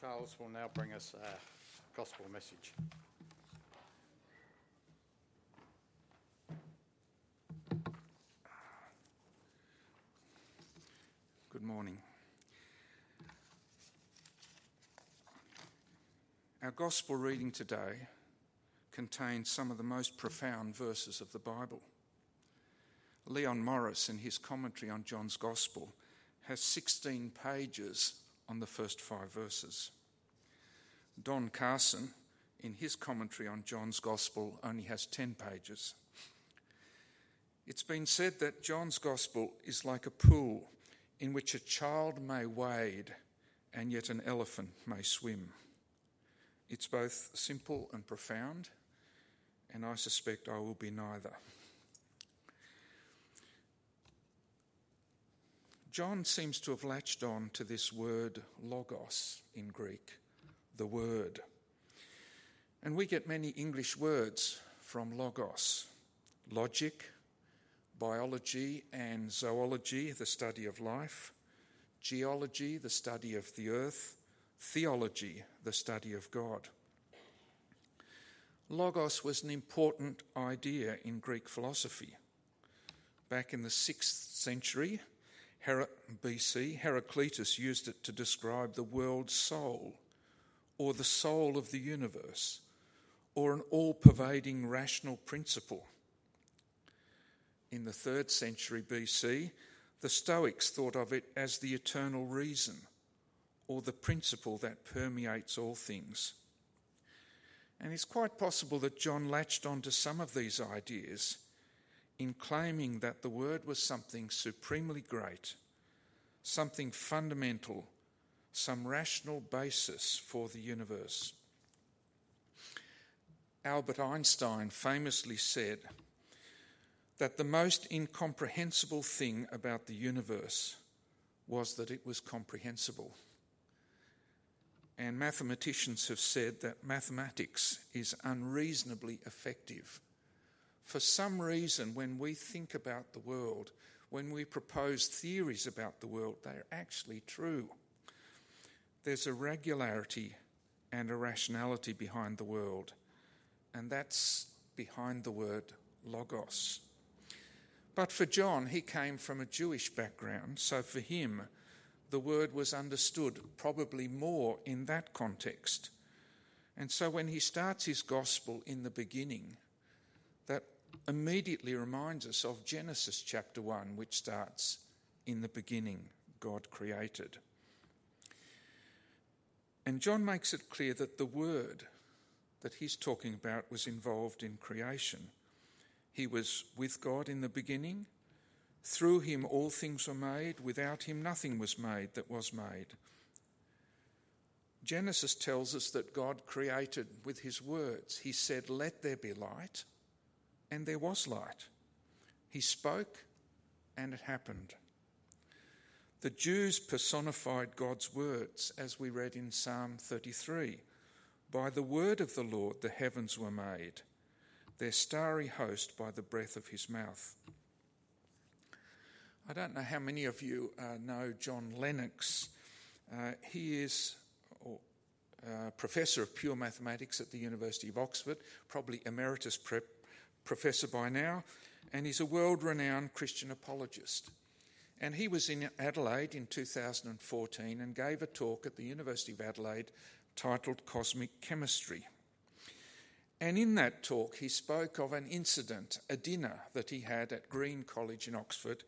Charles will now bring us a gospel message. Good morning. Our gospel reading today contains some of the most profound verses of the Bible. Leon Morris, in his commentary on John's gospel, has 16 pages on the first five verses. Don Carson, in his commentary on John's Gospel, only has 10 pages. It's been said that John's Gospel is like a pool in which a child may wade and yet an elephant may swim. It's both simple and profound, and I suspect I will be neither. John seems to have latched on to this word logos in Greek, the word. And we get many English words from logos logic, biology and zoology, the study of life, geology, the study of the earth, theology, the study of God. Logos was an important idea in Greek philosophy. Back in the 6th century, Her- BC, Heraclitus used it to describe the world's soul, or the soul of the universe, or an all pervading rational principle. In the third century BC, the Stoics thought of it as the eternal reason, or the principle that permeates all things. And it's quite possible that John latched onto some of these ideas in claiming that the Word was something supremely great, something fundamental, some rational basis for the universe. Albert Einstein famously said that the most incomprehensible thing about the universe was that it was comprehensible. And mathematicians have said that mathematics is unreasonably effective for some reason, when we think about the world, when we propose theories about the world, they're actually true. There's a regularity and a rationality behind the world, and that's behind the word logos. But for John, he came from a Jewish background, so for him, the word was understood probably more in that context. And so when he starts his gospel in the beginning, that immediately reminds us of Genesis chapter 1, which starts In the beginning, God created. And John makes it clear that the word that he's talking about was involved in creation. He was with God in the beginning. Through him, all things were made. Without him, nothing was made that was made. Genesis tells us that God created with his words. He said, Let there be light, and there was light. He spoke, and it happened. The Jews personified God's words, as we read in Psalm 33. By the word of the Lord the heavens were made, their starry host by the breath of his mouth. I don't know how many of you uh, know John Lennox. Uh, he is uh, professor of pure mathematics at the University of Oxford, probably emeritus prep professor by now, and he's a world renowned Christian apologist. And he was in Adelaide in 2014 and gave a talk at the University of Adelaide titled Cosmic Chemistry. And in that talk, he spoke of an incident, a dinner that he had at Green College in Oxford,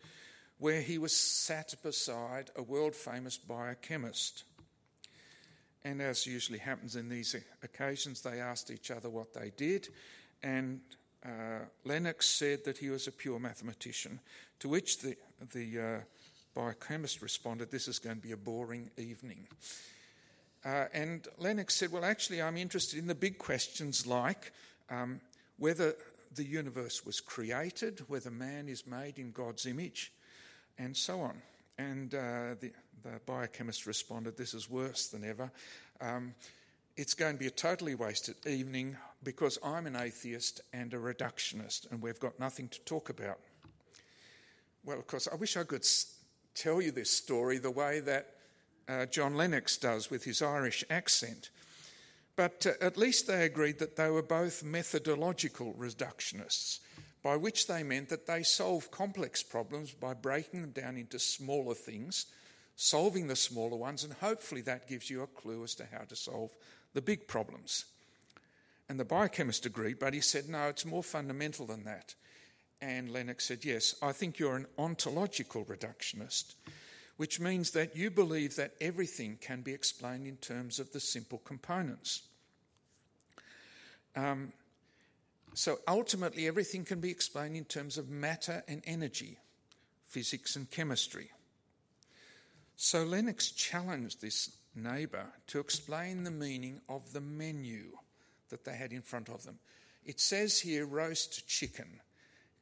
where he was sat beside a world famous biochemist. And as usually happens in these occasions, they asked each other what they did, and uh, Lennox said that he was a pure mathematician, to which the, the uh, biochemist responded, This is going to be a boring evening. Uh, and Lennox said, Well, actually, I'm interested in the big questions like um, whether the universe was created, whether man is made in God's image, and so on. And uh, the, the, biochemist responded, This is worse than ever. Um, it's going to be a totally wasted evening because I'm an atheist and a reductionist, and we've got nothing to talk about. Well, of course, I wish I could tell you this story the way that uh, John Lennox does with his Irish accent. But uh, at least they agreed that they were both methodological reductionists, by which they meant that they solve complex problems by breaking them down into smaller things, solving the smaller ones, and hopefully that gives you a clue as to how to solve the big problems. And the biochemist agreed, but he said, no, it's more fundamental than that. And Lennox said, yes, I think you're an ontological reductionist, which means that you believe that everything can be explained in terms of the simple components. Um, so ultimately, everything can be explained in terms of matter and energy, physics and chemistry. So Lennox challenged this neighbour to explain the meaning of the menu that they had in front of them. It says here roast chicken.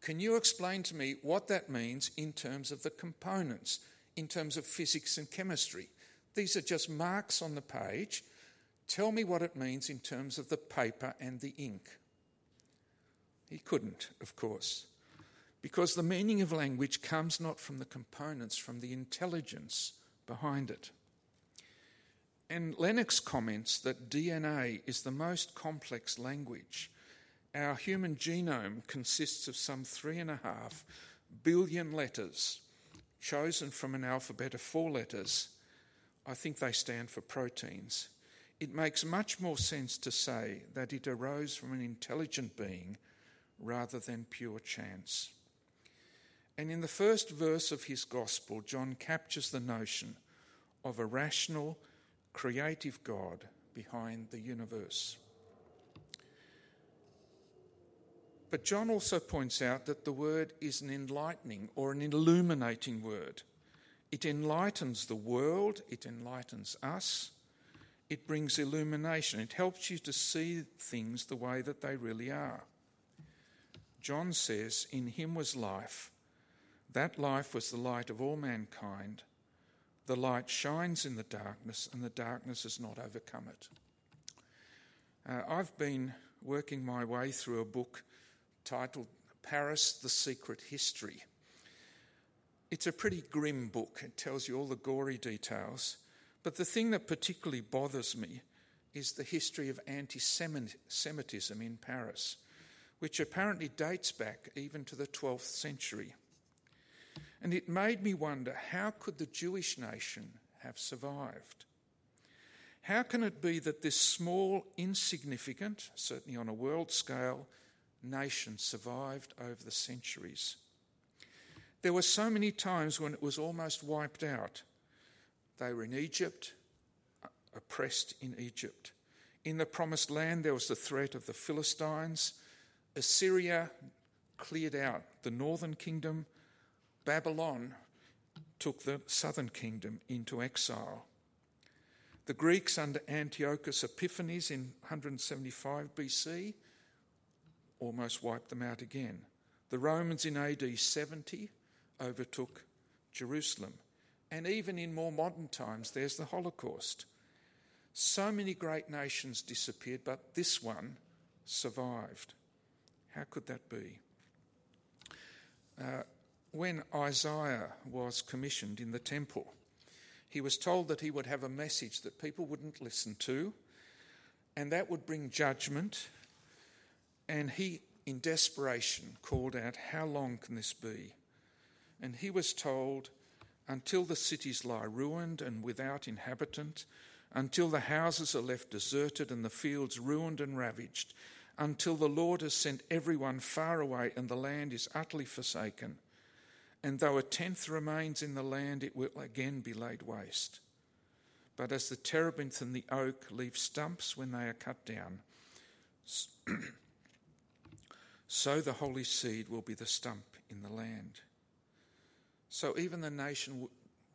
Can you explain to me what that means in terms of the components, in terms of physics and chemistry? These are just marks on the page. Tell me what it means in terms of the paper and the ink. He couldn't, of course, because the meaning of language comes not from the components, from the intelligence behind it. And Lennox comments that DNA is the most complex language. Our human genome consists of some three and a half billion letters, chosen from an alphabet of four letters. I think they stand for proteins. It makes much more sense to say that it arose from an intelligent being rather than pure chance. And in the first verse of his gospel, John captures the notion of a rational, creative God behind the universe. But John also points out that the word is an enlightening or an illuminating word. It enlightens the world, it enlightens us, it brings illumination, it helps you to see things the way that they really are. John says, In him was life. That life was the light of all mankind. The light shines in the darkness, and the darkness has not overcome it. Uh, I've been working my way through a book titled Paris The Secret History. It's a pretty grim book, it tells you all the gory details. But the thing that particularly bothers me is the history of anti Semitism in Paris, which apparently dates back even to the 12th century. And it made me wonder how could the Jewish nation have survived? How can it be that this small, insignificant, certainly on a world scale, nation survived over the centuries? There were so many times when it was almost wiped out. They were in Egypt, uh, oppressed in Egypt. In the promised land, there was the threat of the Philistines. Assyria cleared out the northern kingdom Babylon took the southern kingdom into exile. The Greeks under Antiochus Epiphanes in 175 BC almost wiped them out again. The Romans in AD 70 overtook Jerusalem. And even in more modern times, there's the Holocaust. So many great nations disappeared, but this one survived. How could that be? Uh, when Isaiah was commissioned in the temple, he was told that he would have a message that people wouldn't listen to, and that would bring judgment. And he, in desperation, called out, How long can this be? And he was told, Until the cities lie ruined and without inhabitant, until the houses are left deserted and the fields ruined and ravaged, until the Lord has sent everyone far away and the land is utterly forsaken and though a tenth remains in the land, it will again be laid waste. But as the terebinth and the oak leave stumps when they are cut down, so the holy seed will be the stump in the land. So even the nation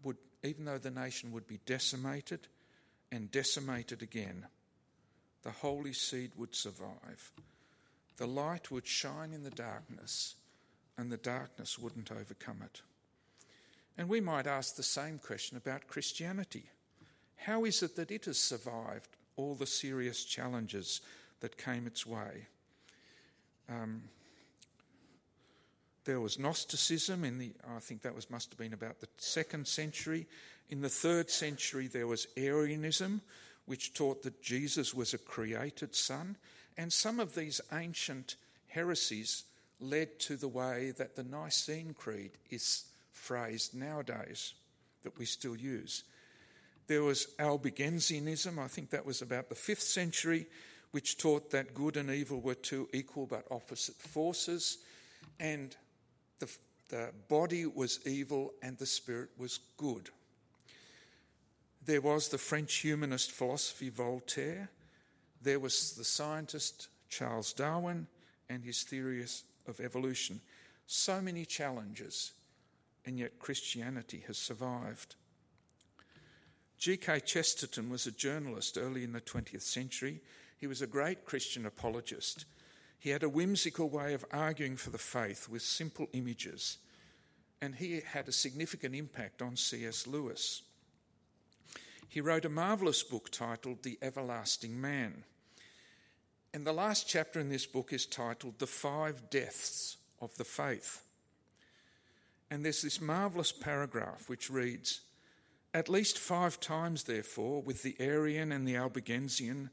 would, even though the nation would be decimated and decimated again, the holy seed would survive. The light would shine in the darkness and the darkness wouldn't overcome it. And we might ask the same question about Christianity. How is it that it has survived all the serious challenges that came its way? Um, there was Gnosticism in the, I think that was must have been about the second century, In the third century, there was Arianism, which taught that Jesus was a created son. And some of these ancient heresies led to the way that the Nicene Creed is phrased nowadays, that we still use. There was Albigensianism, I think that was about the fifth century, which taught that good and evil were two equal but opposite forces, and the, the body was evil and the spirit was good. There was the French humanist philosophy Voltaire. There was the scientist Charles Darwin and his theories of evolution. So many challenges, and yet Christianity has survived. G.K. Chesterton was a journalist early in the 20th century. He was a great Christian apologist. He had a whimsical way of arguing for the faith with simple images, and he had a significant impact on C.S. Lewis. He wrote a marvellous book titled The Everlasting Man. And the last chapter in this book is titled The Five Deaths of the Faith. And there's this marvellous paragraph which reads At least five times, therefore, with the Arian and the Albigensian,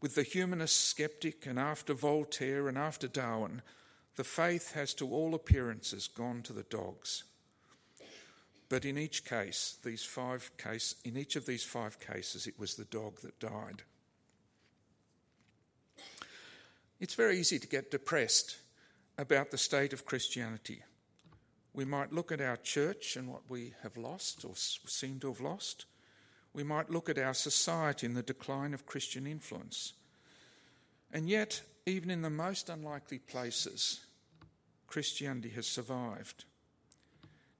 with the humanist skeptic, and after Voltaire and after Darwin, the faith has to all appearances gone to the dogs. But in each case, these five case, in each of these five cases, it was the dog that died. It's very easy to get depressed about the state of Christianity. We might look at our church and what we have lost or seem to have lost. We might look at our society and the decline of Christian influence. And yet, even in the most unlikely places, Christianity has survived.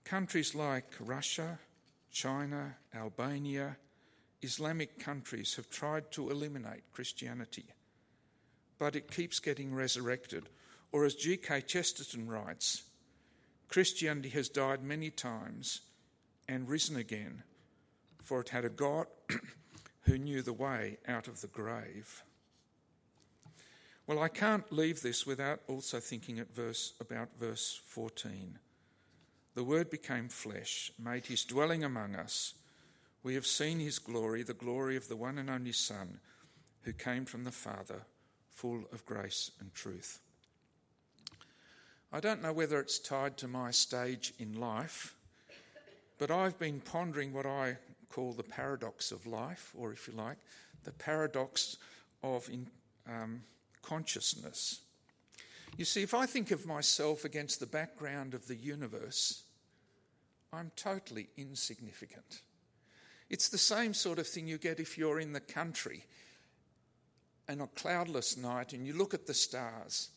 Countries like Russia, China, Albania, Islamic countries have tried to eliminate Christianity but it keeps getting resurrected. Or, as G.K. Chesterton writes, Christianity has died many times and risen again, for it had a God who knew the way out of the grave. Well, I can't leave this without also thinking at verse, about verse 14. The Word became flesh, made his dwelling among us. We have seen his glory, the glory of the one and only Son, who came from the Father full of grace and truth. I don't know whether it's tied to my stage in life, but I've been pondering what I call the paradox of life, or if you like, the paradox of in, um, consciousness. You see, if I think of myself against the background of the universe, I'm totally insignificant. It's the same sort of thing you get if you're in the country and a cloudless night and you look at the stars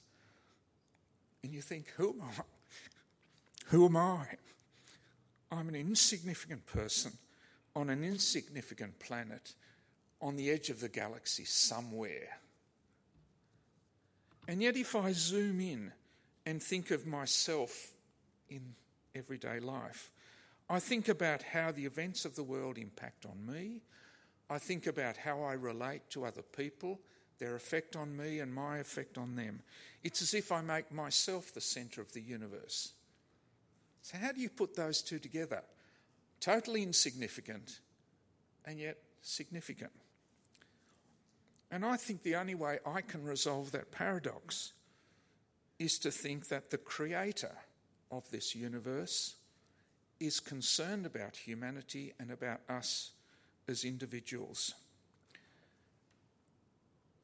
and you think, who am I? Who am I? I'm an insignificant person on an insignificant planet on the edge of the galaxy somewhere. And yet, if I zoom in and think of myself in everyday life, I think about how the events of the world impact on me. I think about how I relate to other people their effect on me and my effect on them. It's as if I make myself the centre of the universe. So, how do you put those two together? Totally insignificant and yet significant. And I think the only way I can resolve that paradox is to think that the creator of this universe is concerned about humanity and about us as individuals.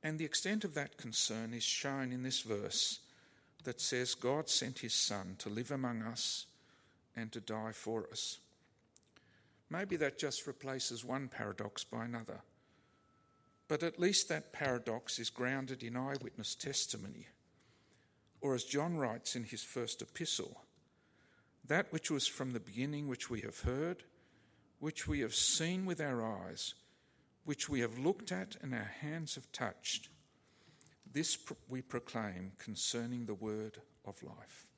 And the extent of that concern is shown in this verse that says, God sent his Son to live among us and to die for us. Maybe that just replaces one paradox by another. But at least that paradox is grounded in eyewitness testimony. Or, as John writes in his first epistle, that which was from the beginning, which we have heard, which we have seen with our eyes, which we have looked at and our hands have touched, this we proclaim concerning the word of life.